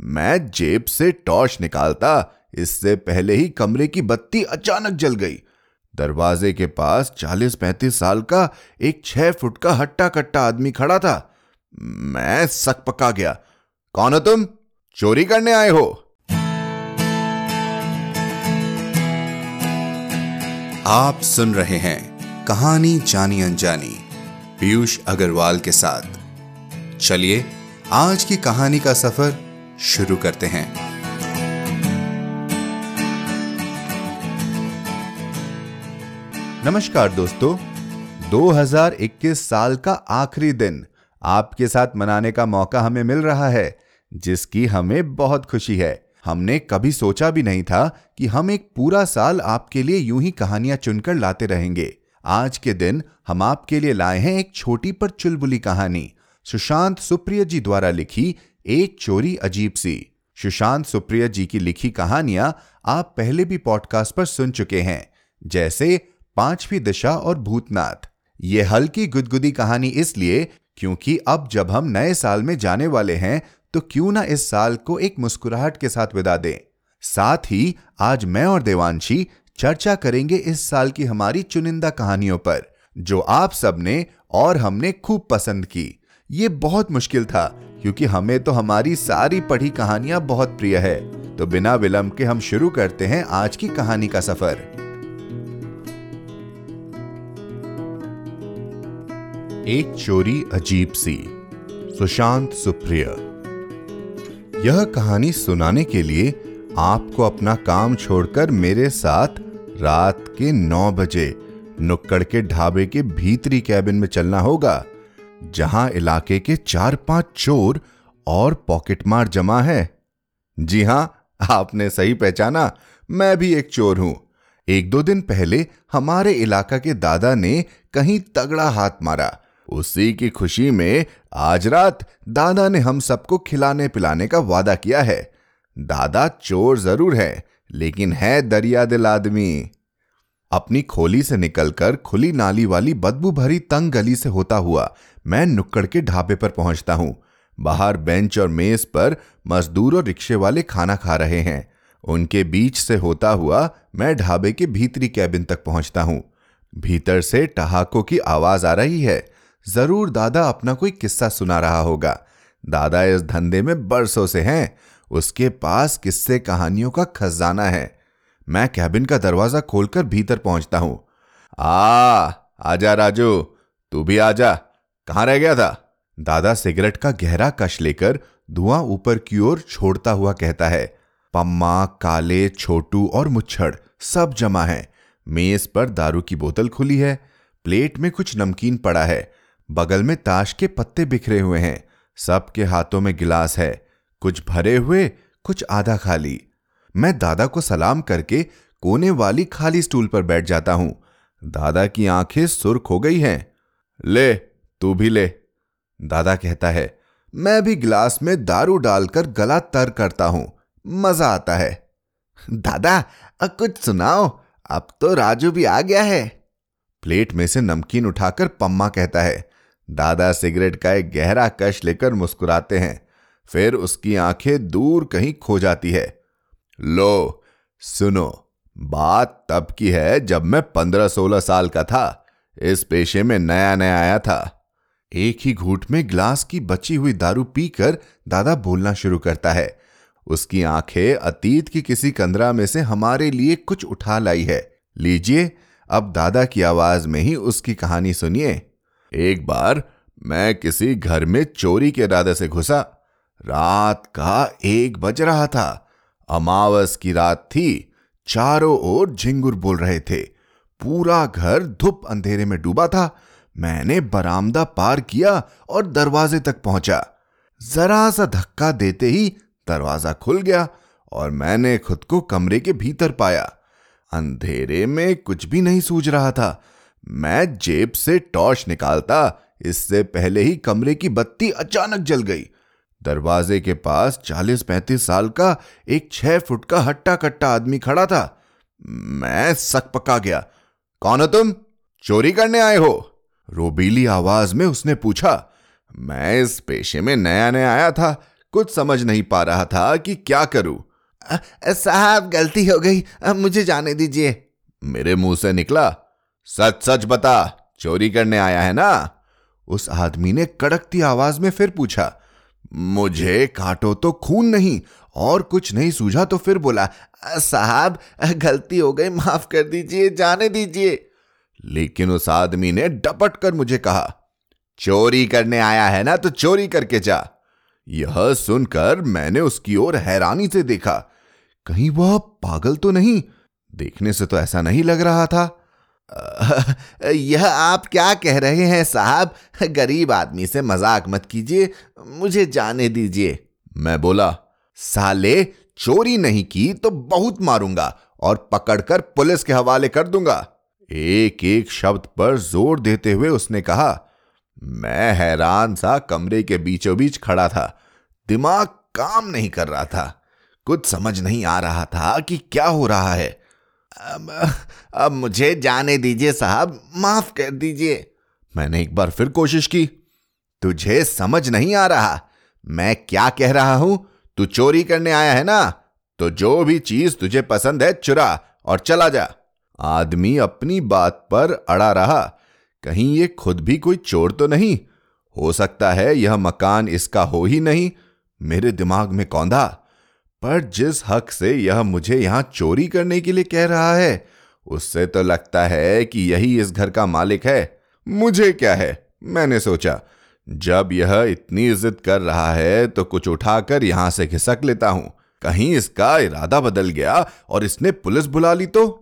मैं जेब से टॉर्च निकालता, इससे पहले ही कमरे की बत्ती अचानक जल गई। दरवाजे के पास चालीस पैंतीस साल का एक छह फुट का हट्टा कट्टा आदमी खड़ा था। मैं सक पका गया। कौन हो तुम? चोरी करने आए हो। आप सुन रहे हैं कहानी जानी अनजानी, पीयूष अग्रवाल के साथ। चलिए, आज की कहानी का सफ़र शुरू करते हैं। नमस्कार दोस्तों 2021 साल का आखिरी दिन आपके साथ मनाने का मौका हमें मिल रहा है, जिसकी हमें बहुत खुशी है। हमने कभी सोचा भी नहीं था कि हम एक पूरा साल आपके लिए यूँ ही कहानियाँ चुनकर लाते रहेंगे। आज के दिन हम आपके लिए लाए हैं एक छोटी पर चुलबुली कहानी। सुशांत सुप्रिय जी द्वारा लिखी एक चोरी अजीब सी। सुशांत सुप्रिय जी की लिखी कहानियाँ आप पहले भी पॉडकास्ट पर सुन चुके हैं, जैसे पांचवी दिशा और भूतनाथ। ये हल्की गुदगुदी कहानी इसलिए क्योंकि अब जब हम नए साल में जाने वाले हैं तो क्यों ना इस साल को एक मुस्कुराहट के साथ विदा दें। साथ ही आज मैं और देवांशी चर्चा करेंगे इस साल की हमारी चुनिंदा कहानियों पर, जो आप सबने और हमने खूब पसंद की। ये बहुत मुश्किल था क्योंकि हमें तो हमारी सारी पढ़ी कहानियाँ बहुत प्रिय है। तो बिना विलंब के हम शुरू करते हैं आज की कहानी का सफ़र। एक चोरी अजीब सी, सुशांत सुप्रिय। यह कहानी सुनाने के लिए आपको अपना काम छोड़कर मेरे साथ रात के नौ बजे नुक्कड़ के ढाबे के भीतरी कैबिन में चलना होगा। जहाँ इलाके के चार पाँच चोर और पॉकेटमार जमा है। जी हाँ, आपने सही पहचाना, मैं भी एक चोर हूँ। एक दो दिन पहले हमारे इलाका के दादा ने कहीं तगड़ा हाथ मारा। उसी की खुशी में आज रात दादा ने हम सबको खिलाने पिलाने का वादा किया है। दादा चोर ज़रूर है, लेकिन है दरिया दिल आदमी। अपनी खोली से निकलकर खुली नाली वाली बदबू भरी तंग गली से होता हुआ मैं नुक्कड़ के ढाबे पर पहुँचता हूँ। बाहर बेंच और मेज पर मजदूर और रिक्शे वाले खाना खा रहे हैं। उनके बीच से होता हुआ मैं ढाबे के भीतरी कैबिन तक पहुँचता हूँ। भीतर से ठहाकों की आवाज़ आ रही है। ज़रूर दादा अपना कोई किस्सा सुना रहा होगा। दादा इस धंधे में बरसों से हैं। उसके पास किस्से कहानियों का खजाना है। मैं कैबिन का दरवाज़ा खोलकर भीतर पहुँचता हूँ। आ, आजा राजू, तू भी आजा। कहाँ रह गया था? दादा सिगरेट का गहरा कश लेकर धुआँ ऊपर की ओर छोड़ता हुआ कहता है, पम्मा, काले, छोटू और मुच्छड़ सब जमा है। मेज पर दारू की बोतल खुली है, प्लेट में कुछ नमकीन पड़ा है, बगल में ताश के पत्ते बिखरे हुए हैं सबके हाथों में गिलास है, कुछ भरे हुए, कुछ आधा खाली। मैं दादा को सलाम करके कोने वाली खाली स्टूल पर बैठ जाता हूँ। दादा की आँखें सुर्ख हो गई हैं। ले तू भी ले। दादा कहता है, मैं भी गिलास में दारू डालकर गला तर करता हूँ। मज़ा आता है। दादा, अब कुछ सुनाओ। अब तो राजू भी आ गया है। प्लेट में से नमकीन उठाकर पम्मा कहता है, दादा सिगरेट का एक गहरा कश लेकर मुस्कुराते हैं। फिर उसकी आँखें दूर कहीं खो जाती है। लो, सुनो, बात तब की है जब मैं पंद्रह सोलह साल का था। इस पेशे में नया नया आया था। एक ही घूट में ग्लास की बची हुई दारू पीकर दादा बोलना शुरू करता है। उसकी आँखें अतीत की किसी कंदरा में से हमारे लिए कुछ उठा लाई है। लीजिए, अब दादा की आवाज़ में ही उसकी कहानी सुनिए। एक बार मैं किसी घर में चोरी के इरादे से घुसा। रात का एक बज रहा था। अमावस की रात थी। चारों ओर झिंगुर बोल रहे थे। पूरा घर धूप अंधेरे में डूबा था। मैंने बरामदा पार किया और दरवाजे तक पहुँचा। जरा सा धक्का देते ही दरवाज़ा खुल गया और मैंने खुद को कमरे के भीतर पाया। अंधेरे में कुछ भी नहीं सूझ रहा था। मैं जेब से टॉर्च निकालता, इससे पहले ही कमरे की बत्ती अचानक जल गई। दरवाजे के पास चालीस पैंतीस साल का एक छह फुट का हट्टा कट्टा आदमी खड़ा था। मैं सक पका गया। कौन हो तुम? चोरी करने आए हो? रोबीली आवाज़ में उसने पूछा, मैं इस पेशे में नया नया आया था, कुछ समझ नहीं पा रहा था कि क्या करूँ. साहब, गलती हो गई अब मुझे जाने दीजिए. मेरे मुँह से निकला सच सच बता, चोरी करने आया है ना? उस आदमी ने कड़कती आवाज़ में फिर पूछा, मुझे काटो तो खून नहीं, और कुछ नहीं सूझा तो फिर बोला साहब गलती हो गई, माफ़ कर दीजिए, जाने दीजिए। लेकिन उस आदमी ने डपट कर मुझे कहा, चोरी करने आया है ना तो चोरी करके जा। यह सुनकर मैंने उसकी ओर हैरानी से देखा। कहीं वह पागल तो नहीं? देखने से तो ऐसा नहीं लग रहा था। यह आप क्या कह रहे हैं साहब? गरीब आदमी से मज़ाक मत कीजिए, मुझे जाने दीजिए। मैं बोला, साले, चोरी नहीं की तो बहुत मारूँगा और पकड़कर पुलिस के हवाले कर दूँगा। एक एक शब्द पर ज़ोर देते हुए उसने कहा मैं हैरान सा कमरे के बीचों बीच खड़ा था। दिमाग काम नहीं कर रहा था। कुछ समझ नहीं आ रहा था कि क्या हो रहा है। अब, अब मुझे जाने दीजिए साहब माफ़ कर दीजिए। मैंने एक बार फिर कोशिश की। तुझे समझ नहीं आ रहा। मैं क्या कह रहा हूँ? तू चोरी करने आया है ना? तो जो भी चीज़ तुझे पसंद है चुरा और चला जा। आदमी अपनी बात पर अड़ा रहा। कहीं ये खुद भी कोई चोर तो नहीं? हो सकता है यह मकान इसका हो ही नहीं। मेरे दिमाग में कौंधा। पर जिस हक से यह मुझे यहाँ चोरी करने के लिए कह रहा है, उससे तो लगता है कि यही इस घर का मालिक है। मुझे क्या है? मैंने सोचा, जब यह इतनी इज़्ज़त कर रहा है तो कुछ उठाकर यहाँ से खिसक लेता हूँ। कहीं इसका इरादा बदल गया और इसने पुलिस बुला ली तो?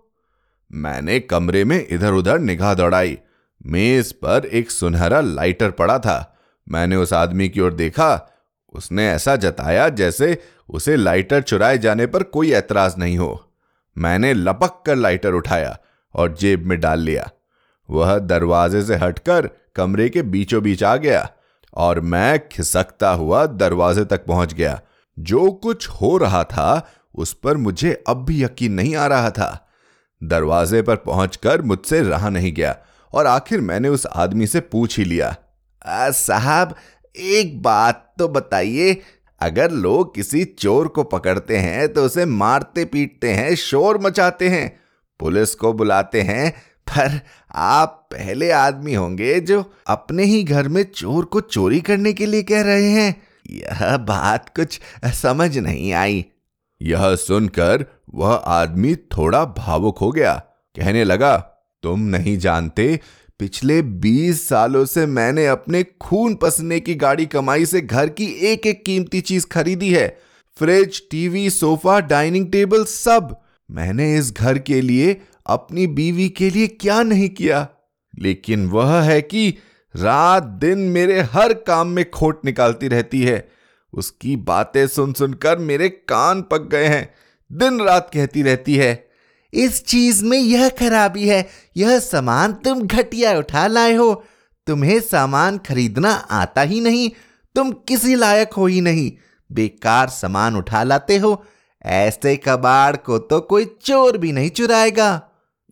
मैंने कमरे में इधर उधर निगाह दौड़ाई। मेज पर एक सुनहरा लाइटर पड़ा था। मैंने उस आदमी की ओर देखा। उसने ऐसा जताया जैसे उसे लाइटर चुराए जाने पर कोई ऐतराज नहीं हो। मैंने लपक कर लाइटर उठाया और जेब में डाल लिया। वह दरवाजे से हटकर कमरे के बीचों बीच आ गया और मैं खिसकता हुआ दरवाजे तक पहुँच गया। जो कुछ हो रहा था उस पर मुझे अब भी यकीन नहीं आ रहा था। दरवाजे पर पहुंचकर मुझसे रहा नहीं गया और आखिर मैंने उस आदमी से पूछ ही लिया। साहब, एक बात तो बताइए, अगर लोग किसी चोर को पकड़ते हैं तो उसे मारते पीटते हैं, शोर मचाते हैं, पुलिस को बुलाते हैं, पर आप पहले आदमी होंगे जो अपने ही घर में चोर को चोरी करने के लिए कह रहे हैं। यह बात कुछ समझ नहीं आई। यह सुनकर वह आदमी थोड़ा भावुक हो गया। कहने लगा, तुम नहीं जानते, पिछले बीस सालों से मैंने अपने खून पसने की गाड़ी कमाई से घर की एक एक कीमती चीज़ खरीदी है। Fridge, TV, sofa, dining table सब। मैंने इस घर के लिए अपनी बीवी के लिए क्या नहीं किया? लेकिन वह है कि रात दिन मेरे हर काम में खोट निकालती रहती है। उसकी बातें सुन सुनकर मेरे कान पक गए हैं। दिन रात कहती रहती है, इस चीज़ में यह खराबी है, यह सामान तुम घटिया उठा लाए हो। तुम्हें सामान खरीदना आता ही नहीं, तुम किसी लायक हो ही नहीं। बेकार सामान उठा लाते हो, ऐसे कबाड़ को तो कोई चोर भी नहीं चुराएगा।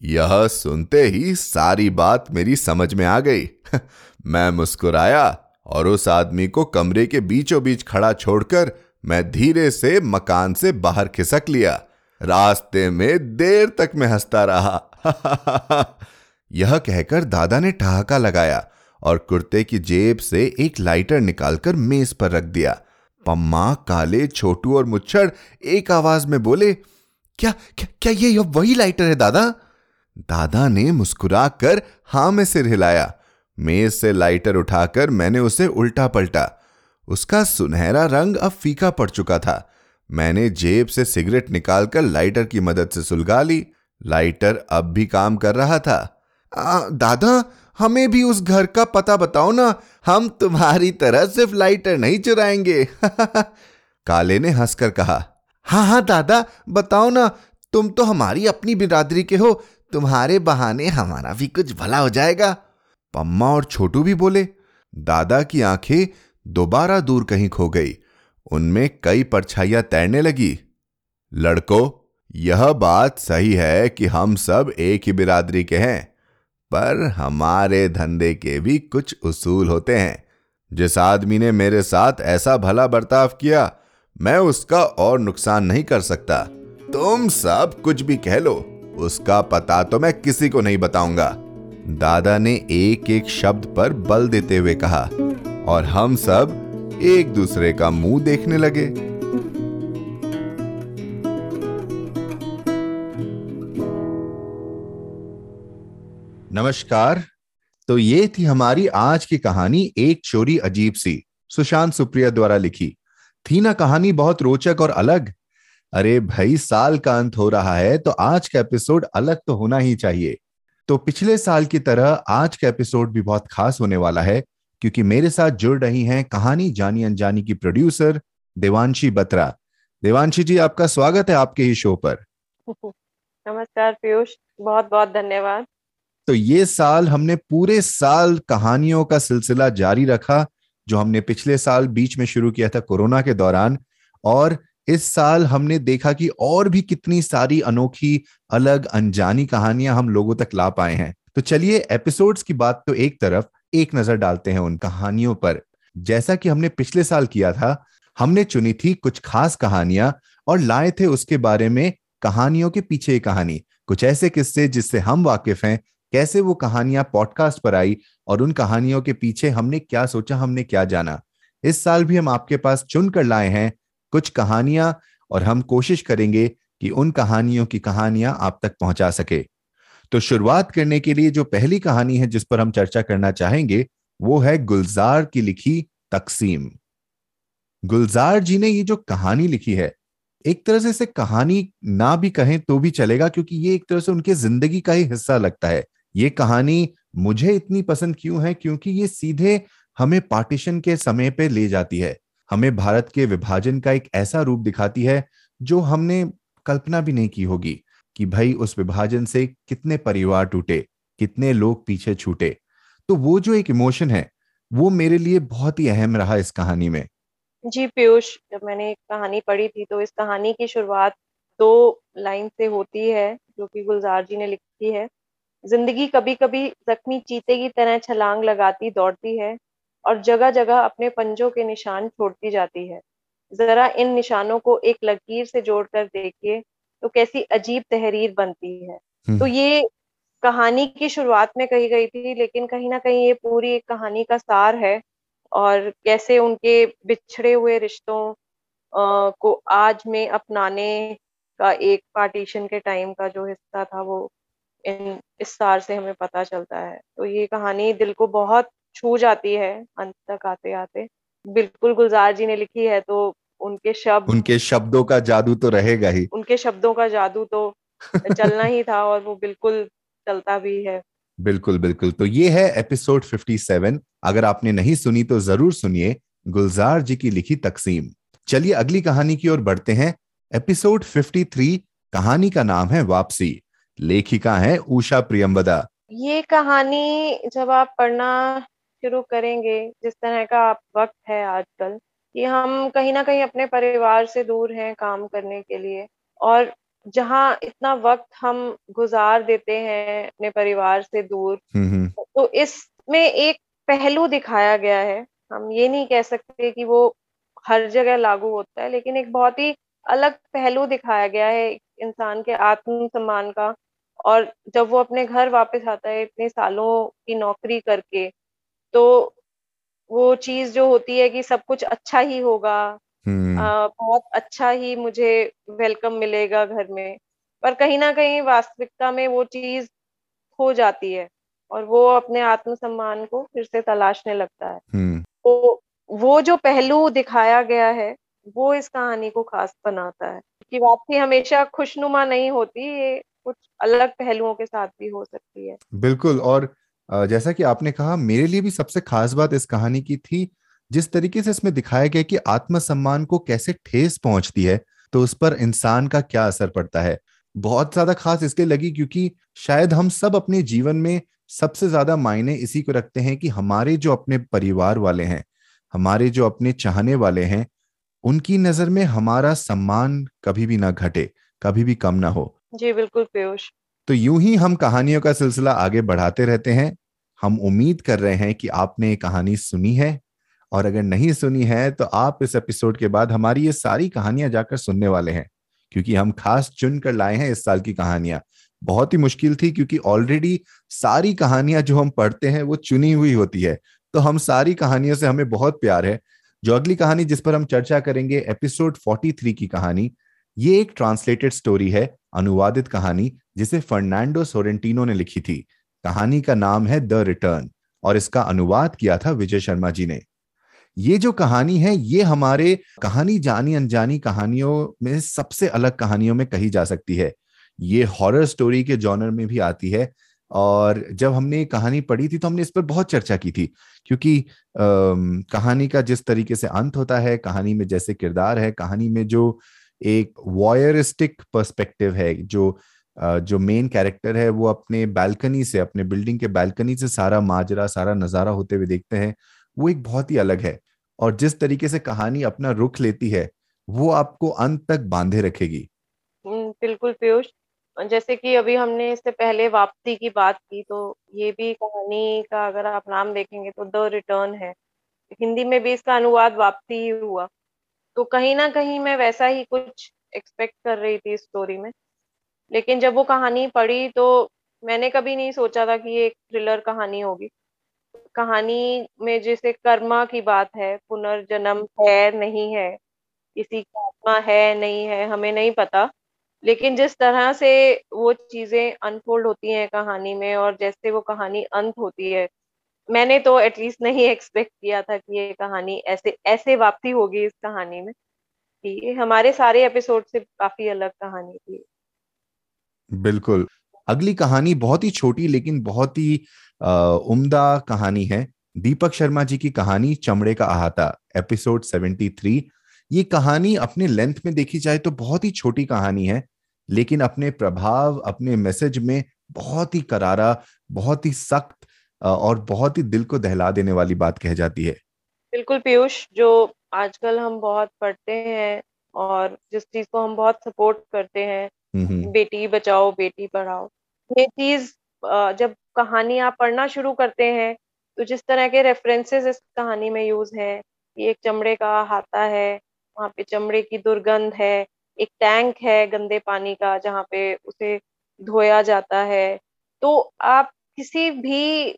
यह सुनते ही सारी बात मेरी समझ में आ गई। मैं मुस्कुराया और उस आदमी को कमरे के बीचों बीच खड़ा छोड़कर मैं धीरे से मकान से बाहर खिसक लिया। रास्ते में देर तक मैं हंसता रहा। यह कहकर दादा ने ठहाका लगाया और कुर्ते की जेब से एक लाइटर निकालकर मेज पर रख दिया। पम्मा काले छोटू और मुच्छड़ एक आवाज़ में बोले क्या क्या, क्या ये वही लाइटर है दादा? दादा ने मुस्कुराकर हाँ में सिर हिलाया। मेज से लाइटर उठाकर मैंने उसे उल्टा पलटा। उसका सुनहरा रंग अब फीका पड़ चुका था। मैंने जेब से सिगरेट निकालकर लाइटर की मदद से सुलगा ली। लाइटर अब भी काम कर रहा था। आ, दादा हमें भी उस घर का पता बताओ ना हम तुम्हारी तरह सिर्फ़ लाइटर नहीं चुराएँगे। काले ने हंसकर कहा हाँ हाँ दादा बताओ ना तुम तो हमारी अपनी बिरादरी के हो तुम्हारे बहाने हमारा भी कुछ भला हो जाएगा। पम्मा और छोटू भी बोले दादा की आँखें दोबारा दूर कहीं खो गई। उनमें कई परछाइयाँ तैरने लगी। लड़को, यह बात सही है कि हम सब एक ही बिरादरी के हैं, पर हमारे धंधे के भी कुछ उसूल होते हैं। जिस आदमी ने मेरे साथ ऐसा भला बर्ताव किया, मैं उसका और नुकसान नहीं कर सकता। तुम सब कुछ भी कह लो, उसका पता तो मैं किसी को नहीं बताऊँगा। दादा ने एक एक शब्द पर बल देते हुए कहा। और हम सब एक दूसरे का मुँह देखने लगे। नमस्कार। तो ये थी हमारी आज की कहानी एक चोरी अजीब सी, सुशांत सुप्रिया द्वारा लिखी। थी ना कहानी बहुत रोचक और अलग। अरे भाई, साल का अंत हो रहा है तो आज का एपिसोड अलग तो होना ही चाहिए। तो पिछले साल की तरह आज का एपिसोड भी बहुत खास होने वाला है क्योंकि मेरे साथ जुड़ रही हैं कहानी जानी अनजानी की प्रोड्यूसर देवांशी बत्रा। देवांशी जी आपका स्वागत है आपके ही शो पर। नमस्कार पीयूष। बहुत बहुत धन्यवाद। तो ये साल हमने पूरे साल कहानियों का सिलसिला जारी रखा जो हमने पिछले साल बीच में शुरू किया था कोरोना के दौरान और इस साल हमने देखा कि और भी कितनी सारी अनोखी अलग अनजानी कहानियाँ हम लोगों तक ला पाए हैं। तो चलिए एपिसोड्स की बात तो एक तरफ़ एक नज़र डालते हैं उन कहानियों पर। जैसा कि हमने पिछले साल किया था, हमने चुनी थी कुछ खास कहानियाँ और लाए थे उसके बारे में कहानियों के पीछे कहानी। कुछ ऐसे किस्से जिससे हम वाकिफ हैं, कैसे वो कहानियाँ पॉडकास्ट पर आई और उन कहानियों के पीछे हमने क्या सोचा, हमने क्या जाना। इस साल भी हम आपके पास चुन कर लाए हैं कुछ कहानियाँ और हम कोशिश करेंगे कि उन कहानियों की कहानियाँ आप तक पहुँचा सके। तो शुरुआत करने के लिए जो पहली कहानी है जिस पर हम चर्चा करना चाहेंगे, वो है गुलजार की लिखी तकसीम। गुलजार जी ने ये जो कहानी लिखी है, एक तरह से इसे कहानी ना भी कहें तो भी चलेगा, क्योंकि ये एक तरह से उनके ज़िंदगी का ही हिस्सा लगता है। ये कहानी मुझे इतनी पसंद क्यों है? क्योंकि ये सीधे हमें पार्टीशन के समय पे ले जाती है। हमें भारत के विभाजन का एक ऐसा रूप दिखाती है जो हमने कल्पना भी नहीं की होगी। कि भाई उस विभाजन से कितने परिवार टूटे, कितने लोग पीछे छूटे। तो वो जो एक इमोशन है, वो मेरे लिए बहुत ही अहम रहा इस कहानी में। जी, पीयूष, जब मैंने कहानी पढ़ी थी तो इस कहानी की शुरुआत दो लाइन से होती है, जो कि गुलजार जी ने लिखी है। ज़िंदगी कभी कभी जख्मी चीते की तरह छलांग लगाती दौड़ती है और जगह जगह अपने पंजों के निशान छोड़ती जाती है। जरा इन निशानों को एक लकीर से जोड़कर देखिए तो कैसी अजीब तहरीर बनती है। हम्म। तो ये कहानी की शुरुआत में कही गई थी लेकिन कहीं ना कहीं ये पूरी एक कहानी का सार है और कैसे उनके बिछड़े हुए रिश्तों को आज में अपनाने का एक पार्टीशन के टाइम का जो हिस्सा था वो इन इस सार से हमें पता चलता है। तो ये कहानी दिल को बहुत छू जाती है अंत तक आते आते बिल्कुल गुलजार जी ने लिखी है तो उनके शब्द उनके शब्दों का जादू तो रहेगा ही। उनके शब्दों का जादू तो चलना ही था और वो बिल्कुल चलता भी है। बिल्कुल बिल्कुल। तो ये है एपिसोड 57 अगर आपने नहीं सुनी तो ज़रूर सुनिए गुलजार जी की लिखी तकसीम। चलिए अगली कहानी की ओर बढ़ते हैं। एपिसोड 53 कहानी का नाम है वापसी। लेखिका है उषा प्रियम्बदा ये कहानी जब आप पढ़ना शुरू करेंगे जिस तरह का आप वक्त है आजकल कि हम कहीं ना कहीं अपने परिवार से दूर हैं काम करने के लिए और जहाँ इतना वक्त हम गुजार देते हैं अपने परिवार से दूर हम्म, हम्म। तो इसमें एक पहलू दिखाया गया है हम ये नहीं कह सकते कि वो हर जगह लागू होता है लेकिन एक बहुत ही अलग पहलू दिखाया गया है इंसान के आत्म सम्मान का और जब वो अपने घर वापस आता है इतने सालों की नौकरी करके तो वो चीज़ जो होती है कि सब कुछ अच्छा ही होगा। हम्म। आ, बहुत अच्छा ही मुझे वेलकम मिलेगा घर में। पर कहीं ना कहीं वास्तविकता में वो चीज़ खो जाती है और वो अपने आत्मसम्मान को फिर से तलाशने लगता है। हम्म। तो वो जो पहलू दिखाया गया है वो इस कहानी को खास बनाता है। कि वापसी हमेशा खुशनुमा नहीं होती ये कुछ अलग पहलुओं के साथ भी हो सकती है। बिल्कुल और जैसा कि आपने कहा, मेरे लिए भी सबसे खास बात इस कहानी की थी, जिस तरीके से इसमें दिखाया गया कि आत्मसम्मान को कैसे ठेस पहुँचती है तो उस पर इंसान का क्या असर पड़ता है। बहुत ज़्यादा खास इसलिए लगी क्योंकि शायद हम सब अपने जीवन में सबसे ज़्यादा मायने इसी को रखते हैं कि हमारे जो अपने परिवार वाले हैं, हमारे जो अपने चाहने वाले हैं, उनकी नज़र में हमारा सम्मान कभी भी ना घटे, कभी भी कम ना हो। जी, बिल्कुल, पीयूष। तो यूँ ही हम कहानियों का सिलसिला आगे बढ़ाते रहते हैं। हम उम्मीद कर रहे हैं कि आपने ये कहानी सुनी है और अगर नहीं सुनी है तो आप इस एपिसोड के बाद हमारी ये सारी कहानियाँ जाकर सुनने वाले हैं, क्योंकि हम खास चुन कर लाए हैं इस साल की कहानियाँ। बहुत ही मुश्किल थी, क्योंकि ऑलरेडी सारी कहानियाँ जो हम पढ़ते हैं, वो चुनी हुई होती है। तो हम सारी कहानियों से हमें बहुत प्यार है। जो अगली कहानी जिस पर हम चर्चा करेंगे, एपिसोड 43 की कहानी ये एक ट्रांसलेटेड स्टोरी है अनुवादित कहानी जिसे फर्नांडो सोरेंटिनो ने लिखी थी। कहानी का नाम है द रिटर्न और इसका अनुवाद किया था विजय शर्मा जी ने। ये जो कहानी है ये हमारे कहानी जानी अनजानी कहानियों में सबसे अलग कहानियों में कही जा सकती है। ये हॉरर स्टोरी के जॉनर में भी आती है और जब हमने कहानी पढ़ी थी तो हमने इस पर बहुत चर्चा की थी क्योंकि आ, कहानी का जिस तरीके से अंत होता है कहानी में जैसे किरदार है कहानी में जो एक वॉयरिस्टिक पर्सपेक्टिव है जो जो मेन कैरेक्टर है वो अपने बैल्कनी से अपने बिल्डिंग के बैल्कनी से सारा माजरा सारा नज़ारा होते हुए देखते हैं। वो एक बहुत ही अलग है और जिस तरीके से कहानी अपना रुख लेती है वो आपको अंत तक बांधे रखेगी। हम्म, बिल्कुल पीयूष। जैसे कि अभी हमने इससे पहले वापसी की बात की तो ये भी कहानी का अगर आप नाम देखेंगे तो द रिटर्न है। हिंदी में भी इसका अनुवाद वापसी ही हुआ। तो कहीं ना कहीं मैं वैसा ही कुछ एक्सपेक्ट कर रही थी स्टोरी में। लेकिन जब वो कहानी पढ़ी तो मैंने कभी नहीं सोचा था कि ये एक थ्रिलर कहानी होगी। कहानी में जैसे कर्मा की बात है, पुनर्जन्म है, नहीं है, किसी की आत्मा है, नहीं है, हमें नहीं पता। लेकिन जिस तरह से वो चीज़ें अनफोल्ड होती हैं कहानी में और जैसे वो कहानी अंत होती है मैंने तो एटलीस्ट नहीं एक्सपेक्ट किया था कि ये कहानी ऐसे ऐसे वापसी होगी इस कहानी में ये हमारे सारे एपिसोड से काफ़ी अलग कहानी थी। बिल्कुल। अगली कहानी बहुत ही छोटी लेकिन बहुत ही उम्दा कहानी है। दीपक शर्मा जी की कहानी चमड़े का अहाता एपिसोड 73 ये कहानी अपने लेंथ में देखी जाए तो बहुत ही छोटी कहानी है, लेकिन अपने प्रभाव, अपने मैसेज में बहुत ही करारा, बहुत ही सख्त और बहुत ही दिल को दहला देने वाली बात कह जाती है बिल्कुल पीयूष जो आजकल हम बहुत पढ़ते हैं और जिस चीज़ को हम बहुत सपोर्ट करते हैं हम्म, हम्म। बेटी बचाओ बेटी पढ़ाओ ये चीज़ जब कहानी आप पढ़ना शुरू करते हैं तो जिस तरह के रेफरेंसेस इस कहानी में यूज़ हैं एक चमड़े का हाथा है वहाँ पे चमड़े की दुर्गंध है एक टैंक है गंदे पानी का जहाँ पे उसे धोया जाता है तो आप किसी भी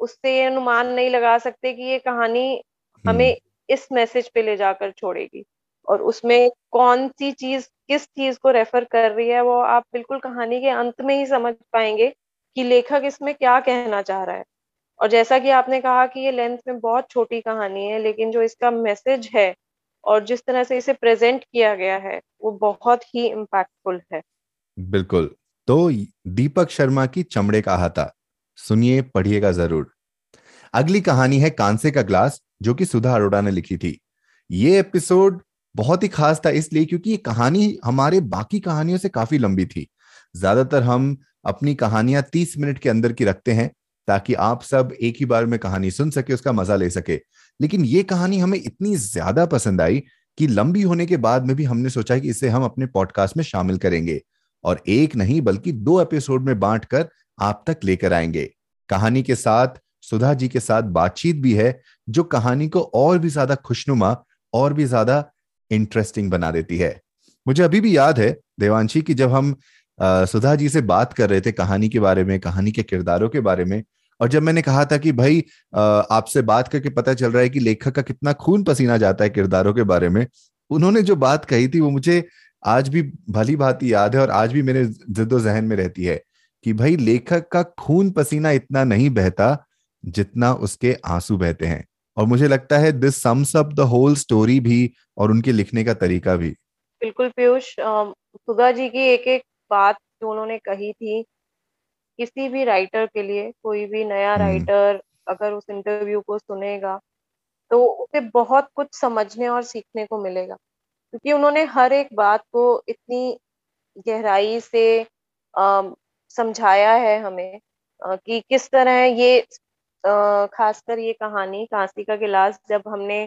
उससे ये अनुमान नहीं लगा सकते कि ये कहानी हमें हम्म। इस मैसेज पे ले जाकर छोड़ेगी। और उसमें कौन सी चीज़ किस चीज़ को रेफर कर रही है वो आप बिल्कुल कहानी के अंत में ही समझ पाएँगे कि लेखक इसमें क्या कहना चाह रहा है। और जैसा कि आपने कहा कि ये लेंथ में बहुत छोटी कहानी है लेकिन जो इसका मैसेज है और जिस तरह से इसे प्रेजेंट किया गया है वो बहुत ही इम्पैक्टफुल है। बिल्कुल। तो दीपक शर्मा की चमड़े का हाथा। सुनिए, पढ़िएगा ज़रूर। अगली कहानी है कांसे का ग्लास, जो कि सुधा अरोड़ा ने लिखी थी। ये एपिसोड बहुत ही खास था इसलिए क्योंकि ये कहानी हमारे बाकी कहानियों से काफ़ी लंबी थी। ज़्यादातर हम अपनी कहानियाँ तीस मिनट के अंदर की रखते हैं, ताकि आप सब एक ही बार में कहानी सुन सके, उसका मज़ा ले सके। लेकिन ये कहानी हमें इतनी ज़्यादा पसंद आई कि लंबी होने के बाद में भी हमने सोचा कि इसे हम अपने पॉडकास्ट में शामिल करेंगे। और एक नहीं, बल्कि दो एपिसोड में बांट कर आप तक लेकर आएँगे। कहानी के साथ सुधा जी के साथ बातचीत भी है जो कहानी को और भी ज़्यादा खुशनुमा और भी ज़्यादा इंटरेस्टिंग बना देती है। मुझे अभी भी याद है देवांशी की जब हम आ, सुधा जी से बात कर रहे थे कहानी के बारे में कहानी के किरदारों के बारे में और जब मैंने कहा था कि भाई आपसे बात करके पता चल रहा है कि लेखक का कितना खून पसीना जाता है किरदारों के बारे में उन्होंने जो बात कही थी वो मुझे आज भी भली भांति याद है और आज भी मेरे जिद्दो जहन में रहती है। कि भाई लेखक का खून पसीना इतना नहीं बहता जितना उसके आँसू बहते हैं। और मुझे लगता है this sums up the whole story भी और उनके लिखने का तरीका भी। बिल्कुल पीयूष सुधा जी की एक एक बात जो उन्होंने कही थी किसी भी राइटर के लिए कोई भी नया राइटर हम्म। अगर उस इंटरव्यू को सुनेगा तो उसे बहुत कुछ समझने और सीखने को मिलेगा। क्योंकि उन्होंने हर एक बात को इतनी गहराई से समझाया है हमें कि किस तरह ये खासकर ये कहानी कांसी का गिलास जब हमने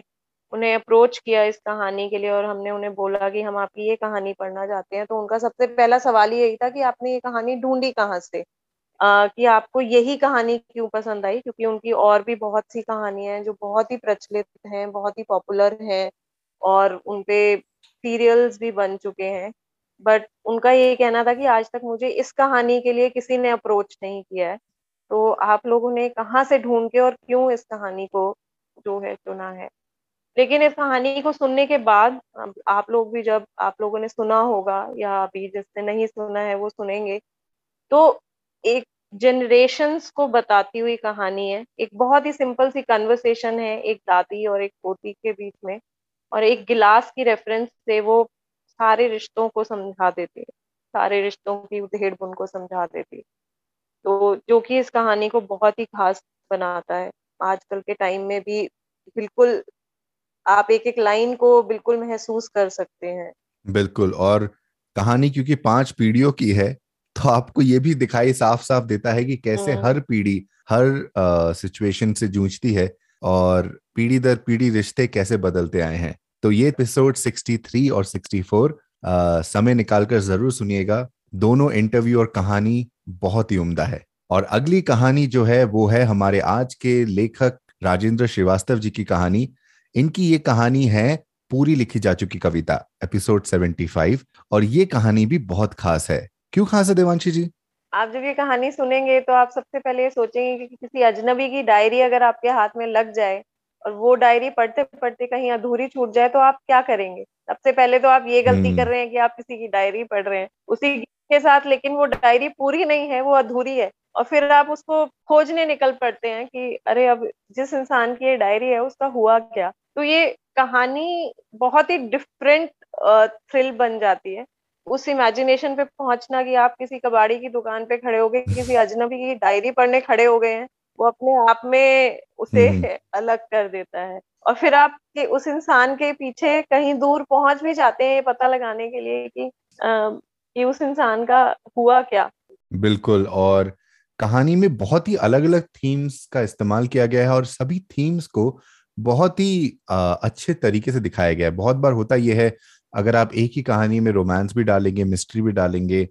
उन्हें अप्रोच किया इस कहानी के लिए और हमने उन्हें बोला कि हम आपकी ये कहानी पढ़ना चाहते हैं तो उनका सबसे पहला सवाल यही था कि आपने ये कहानी ढूंढी कहाँ से? आ, कि आपको यही कहानी क्यों पसंद आई? क्योंकि उनकी और भी बहुत सी कहानियाँ हैं जो बहुत ही प्रचलित हैं बहुत ही पॉपुलर हैं और उनपे सीरियल्स भी बन चुके हैं। बट उनका ये कहना था कि आज तक मुझे इस कहानी के लिए किसी ने अप्रोच नहीं किया है। तो आप लोगों ने कहाँ से ढूंढ के और क्यों इस कहानी को जो है चुना है? लेकिन इस कहानी को सुनने के बाद आप लोग भी जब आप लोगों ने सुना होगा या अभी जिसने नहीं सुना है वो सुनेंगे। तो एक जनरेशन्स को बताती हुई कहानी है। एक बहुत ही सिंपल सी कन्वर्सेशन है एक दादी और एक पोती के बीच में और एक गिलास की रेफरेंस से वो सारे रिश्तों को समझा देती है। सारे रिश्तों की उधेड़ बुन को समझा देती है। तो जो कि इस कहानी को बहुत ही खास बनाता है। आजकल के टाइम में भी बिल्कुल आप एक एक लाइन को बिल्कुल महसूस कर सकते हैं। बिल्कुल और कहानी क्योंकि पाँच पीढ़ियों की है तो आपको ये भी दिखाई साफ़ साफ़ देता है कि कैसे हम्म। हर पीढ़ी हर सिचुएशन से जूझती है और पीढ़ी दर पीढ़ी रिश्ते कैसे बदलते आए हैं। तो ये एपिसोड 63 और 64 आ, समय निकालकर ज़रूर सुनिएगा। दोनों इंटरव्यू और कहानी बहुत ही उम्दा है। और अगली कहानी जो है वो है हमारे आज के लेखक राजेंद्र श्रीवास्तव जी की कहानी। इनकी ये कहानी है पूरी लिखी जा चुकी कविता एपिसोड 75 और ये कहानी भी बहुत खास है। क्यों खास है देवांशी जी? आप जब ये कहानी सुनेंगे तो आप सबसे पहले सोचेंगे कि किसी अजनबी की डायरी अगर आपके हाथ में लग जाए और वो डायरी पढ़ते पढ़ते कहीं अधूरी छूट जाए तो आप क्या करेंगे? सबसे पहले तो आप ये गलती कर हम्म। रहे हैं कि आप किसी की डायरी पढ़ रहे हैं उसी के साथ लेकिन वो डायरी पूरी नहीं है वो अधूरी है। और फिर आप उसको खोजने निकल पड़ते हैं कि अरे अब जिस इंसान की ये डायरी है उसका हुआ क्या? तो ये कहानी बहुत ही डिफरेंट थ्रिल बन जाती है। उस इमेजिनेशन पे पहुँचना कि आप किसी कबाड़ी की दुकान पे खड़े हो गए किसी अजनबी की डायरी पढ़ने खड़े हो गए हैं वो अपने आप में उसे हम्म। अलग कर देता है। और फिर आप कि उस इंसान के पीछे कहीं दूर पहुँच भी जाते हैं पता लगाने के लिए कि आ, कि उस इंसान का हुआ क्या? बिल्कुल और कहानी में बहुत ही अलग अलग थीम्स का इस्तेमाल किया गया है और सभी थीम्स को बहुत ही आ, अच्छे तरीके से दिखाया गया है। बहुत बार होता यह है अगर आप एक ही कहानी में रोमांस भी डालेंगे मिस्ट्री भी डालेंगे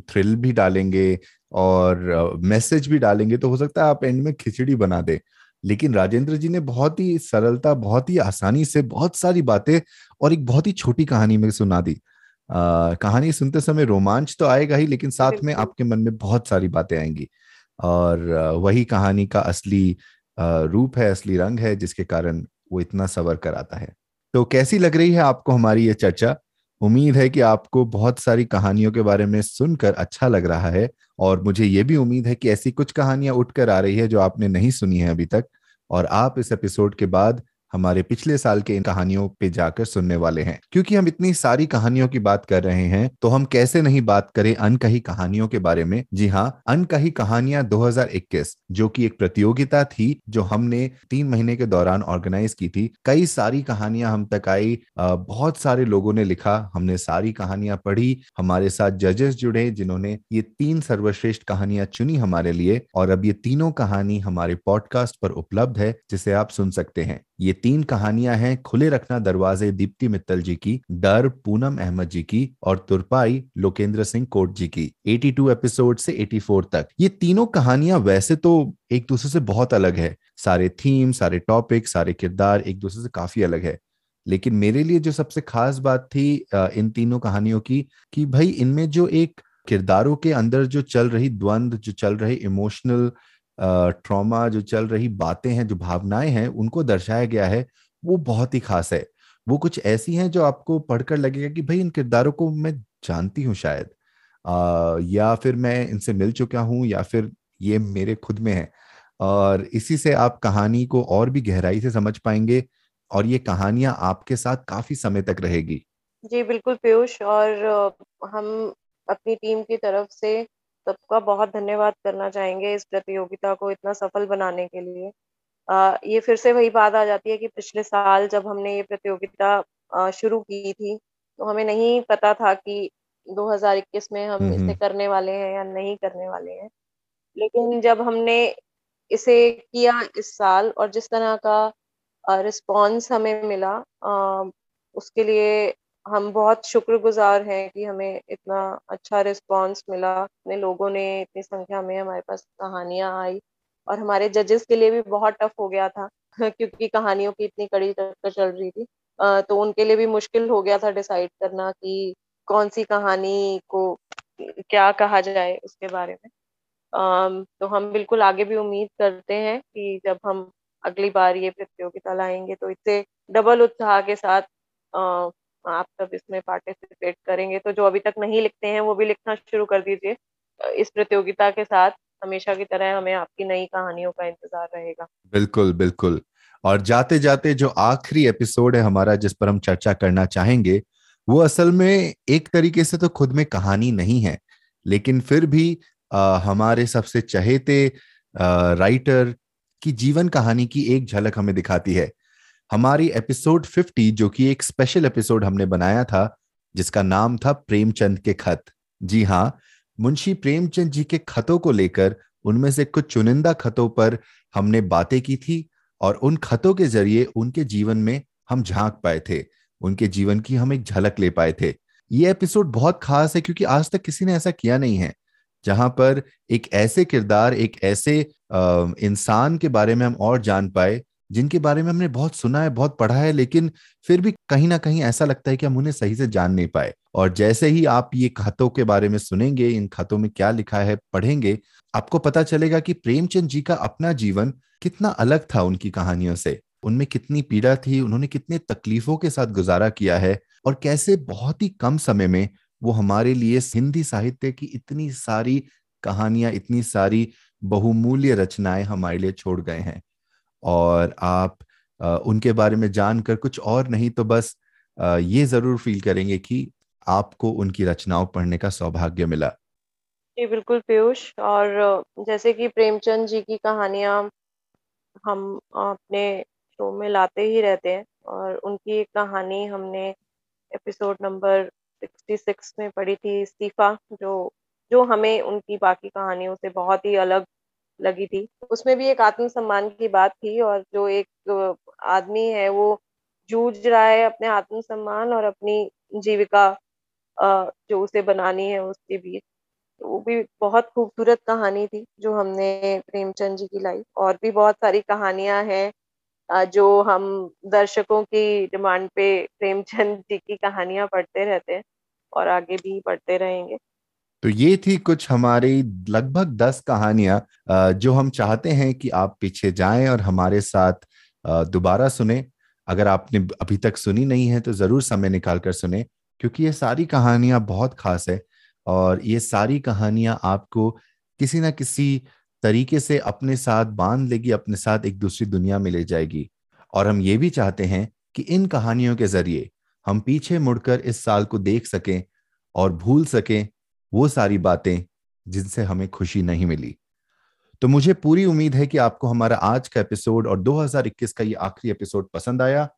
थ्रिल भी डालेंगे और मैसेज भी डालेंगे तो हो सकता है आप एंड में खिचड़ी बना दे। लेकिन राजेंद्र जी ने बहुत ही सरलता बहुत ही आसानी से बहुत सारी बातें और एक बहुत ही छोटी कहानी में सुना दी। आ, कहानी सुनते समय रोमांच तो आएगा ही लेकिन साथ में आपके मन में बहुत सारी बातें आएँगी। और वही कहानी का असली रूप है असली रंग है जिसके कारण वो इतना सवर कर आता है। तो कैसी लग रही है आपको हमारी ये चर्चा? उम्मीद है कि आपको बहुत सारी कहानियों के बारे में सुनकर अच्छा लग रहा है और मुझे ये भी उम्मीद है कि ऐसी कुछ कहानियाँ उठकर आ रही है जो आपने नहीं सुनी है अभी तक। और आप इस एपिसोड के बाद हमारे पिछले साल के इन कहानियों पे जाकर सुनने वाले हैं। क्योंकि हम इतनी सारी कहानियों की बात कर रहे हैं तो हम कैसे नहीं बात करें अनकही कहानियों के बारे में? जी हाँ अनकही कहानियाँ 2021 जो कि एक प्रतियोगिता थी, जो हमने तीन महीने के दौरान ऑर्गेनाइज की थी। कई सारी कहानियाँ हम तक आई बहुत सारे लोगों ने लिखा, हमने सारी कहानियाँ पढ़ी, हमारे साथ जजेस जुड़े, जिन्होंने ये तीन सर्वश्रेष्ठ कहानियाँ चुनी हमारे लिए, और अब ये तीनों कहानी हमारे पॉडकास्ट पर उपलब्ध है, जिसे आप सुन सकते हैं। ये तीन कहानियाँ हैं, खुले रखना दरवाजे दीप्ति मित्तल जी की, डर पूनम अहमद जी की और तुरपाई लोकेंद्र सिंह कोट जी की। 82 एपिसोड से 84 तक। ये तीनों कहानियाँ वैसे तो एक दूसरे से बहुत अलग है। सारे थीम, सारे टॉपिक, सारे किरदार एक दूसरे से काफ़ी अलग है। लेकिन मेरे लिए जो सबसे खास बात थी इन तीनों कहानियों की, कि भाई इनमें जो एक किरदारों के अंदर जो चल रही द्वंद, जो चल रही इमोशनल ट्रॉमा जो चल रही बातें हैं जो भावनाएँ हैं उनको दर्शाया गया है वो बहुत ही खास है। वो कुछ ऐसी हैं जो आपको पढ़कर लगेगा कि भाई इन किरदारों को मैं जानती हूँ शायद। आ, या फिर मैं इनसे मिल चुका हूँ या फिर ये मेरे खुद में है। और इसी से आप कहानी को और भी गहराई से समझ पाएँगे और ये कहानियाँ आपके साथ काफ़ी समय तक रहेगी। जी बिल्कुल पीयूष। और हम अपनी टीम की तरफ़ से सबका बहुत धन्यवाद करना चाहेंगे इस प्रतियोगिता को इतना सफल बनाने के लिए। आ, ये फिर से वही बात आ जाती है कि पिछले साल जब हमने ये प्रतियोगिता शुरू की थी तो हमें नहीं पता था कि 2021 में हम इसे करने वाले हैं या नहीं करने वाले हैं। लेकिन जब हमने इसे किया इस साल और जिस तरह का रिस्पॉन्स हमें मिला आ, उसके लिए हम बहुत शुक्रगुजार हैं कि हमें इतना अच्छा रिस्पांस मिला। इतने लोगों ने, इतनी संख्या में हमारे पास कहानियाँ आई और हमारे जजेस के लिए भी बहुत टफ हो गया था, क्योंकि कहानियों की इतनी कड़ी टक्कर चल रही थी। तो उनके लिए भी मुश्किल हो गया था डिसाइड करना कि कौन सी कहानी को क्या कहा जाए उसके बारे में। तो हम बिल्कुल आगे भी उम्मीद करते हैं कि जब हम अगली बार ये प्रतियोगिता लाएँगे तो इससे डबल उत्साह के साथ आप सब इसमें पार्टिसिपेट करेंगे तो जो अभी तक नहीं लिखते हैं वो भी लिखना शुरू कर दीजिए। इस प्रतियोगिता के साथ हमेशा की तरह हमें आपकी नई कहानियों का इंतज़ार रहेगा। बिल्कुल बिल्कुल। और जाते जाते जो आखिरी एपिसोड है हमारा जिस पर हम चर्चा करना चाहेंगे वो असल में एक तरीके से तो खुद में कहानी नहीं है लेकिन फिर भी आ, हमारे सबसे चहेते राइटर की जीवन कहानी की एक झलक हमें दिखाती है। हमारी एपिसोड 50 जो कि एक स्पेशल एपिसोड हमने बनाया था, जिसका नाम था प्रेमचंद के खत। जी हाँ मुंशी प्रेमचंद जी के खतों को लेकर, उनमें से कुछ चुनिंदा खतों पर हमने बातें की थी, और उन खतों के ज़रिए उनके जीवन में हम झाँक पाए थे। उनके जीवन की हम एक झलक ले पाए थे। ये एपिसोड बहुत खास है, क्योंकि आज तक किसी ने ऐसा किया नहीं है, जहाँ पर एक ऐसे किरदार, एक ऐसे इंसान के बारे में हम और जान पाए जिनके बारे में हमने बहुत सुना है, बहुत पढ़ा है, लेकिन फिर भी कहीं ना कहीं ऐसा लगता है कि हम उन्हें सही से जान नहीं पाए। और जैसे ही आप ये खातों के बारे में सुनेंगे, इन खातों में क्या लिखा है, पढ़ेंगे, आपको पता चलेगा कि प्रेमचंद जी का अपना जीवन कितना अलग था उनकी कहानियों से। उनमें कितनी पीड़ा थी, उन्होंने कितने तकलीफों के साथ गुजारा किया है, और कैसे बहुत ही कम समय में वो हमारे लिए हिंदी साहित्य की इतनी सारी कहानियाँ, इतनी सारी बहुमूल्य रचनाएँ हमारे लिए छोड़ गए हैं। और आप उनके बारे में जानकर कुछ और नहीं तो बस ये ज़रूर फील करेंगे कि आपको उनकी रचनाओं पढ़ने का सौभाग्य मिला। जी, बिल्कुल पीयूष। और जैसे कि प्रेमचंद जी की कहानियाँ हम अपने शो में लाते ही रहते हैं और उनकी एक कहानी हमने एपिसोड नंबर 66 में पढ़ी थी, इस्तीफा, जो जो हमें उनकी बाकी कहानियों से बहुत ही अलग लगी थी। उसमें भी एक आत्मसम्मान की बात थी और जो एक आदमी है वो जूझ रहा है अपने आत्मसम्मान और अपनी जीविका जो उसे बनानी है उसके बीच तो वो भी बहुत खूबसूरत कहानी थी जो हमने प्रेमचंद जी की लाई। और भी बहुत सारी कहानियाँ हैं जो हम दर्शकों की डिमांड पे प्रेमचंद जी की कहानियाँ पढ़ते रहते हैं और आगे भी पढ़ते रहेंगे। तो ये थी कुछ हमारी लगभग दस कहानियाँ जो हम चाहते हैं कि आप पीछे जाएँ और हमारे साथ दोबारा सुने। अगर आपने अभी तक सुनी नहीं है तो ज़रूर समय निकाल कर सुने, क्योंकि ये सारी कहानियाँ बहुत खास है और ये सारी कहानियाँ आपको किसी ना किसी तरीके से अपने साथ बाँध लेगी, अपने साथ एक दूसरी दुनिया में ले जाएगी। और हम ये भी चाहते हैं कि इन कहानियों के ज़रिए हम पीछे मुड़कर इस साल को देख सकें और भूल सकें वो सारी बातें जिनसे हमें खुशी नहीं मिली। तो मुझे पूरी उम्मीद है कि आपको हमारा आज का एपिसोड और 2021 का ये आखिरी एपिसोड पसंद आया।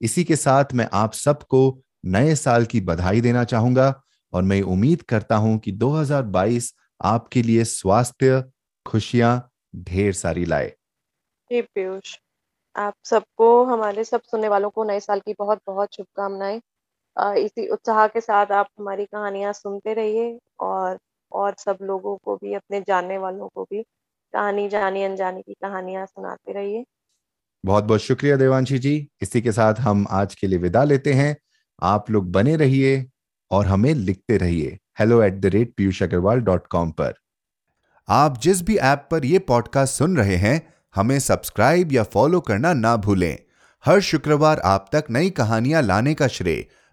इसी के साथ मैं आप सबको नए साल की बधाई देना चाहूँगा और मैं उम्मीद करता हूँ कि 2022 आपके लिए स्वास्थ्य, खुशियाँ ढेर सारी लाए। पीयूष, आप सबको, हमारे सब सुनने वालों को नए साल की बहुत बहुत शुभकामनाएँ। इसी उत्साह के साथ आप हमारी कहानियाँ सुनते रहिए और और सब लोगों को भी, अपने जानने वालों को भी कहानी जानी, अनजानी की कहानियाँ सुनाते रहिए। बहुत बहुत शुक्रिया देवांशी जी। इसी के साथ हम आज के लिए विदा लेते हैं। आप लोग बने रहिए और हमें लिखते रहिए। Hello at the rate Piyush Agarwal dot com पर। आप जिस भी ऐप पर यह पॉडकास्ट सुन रहे हैं, हमें सब्सक्राइब या फॉलो करना ना भूलें। हर शुक्रवार आप तक नई कहानियाँ लाने का श्रेय।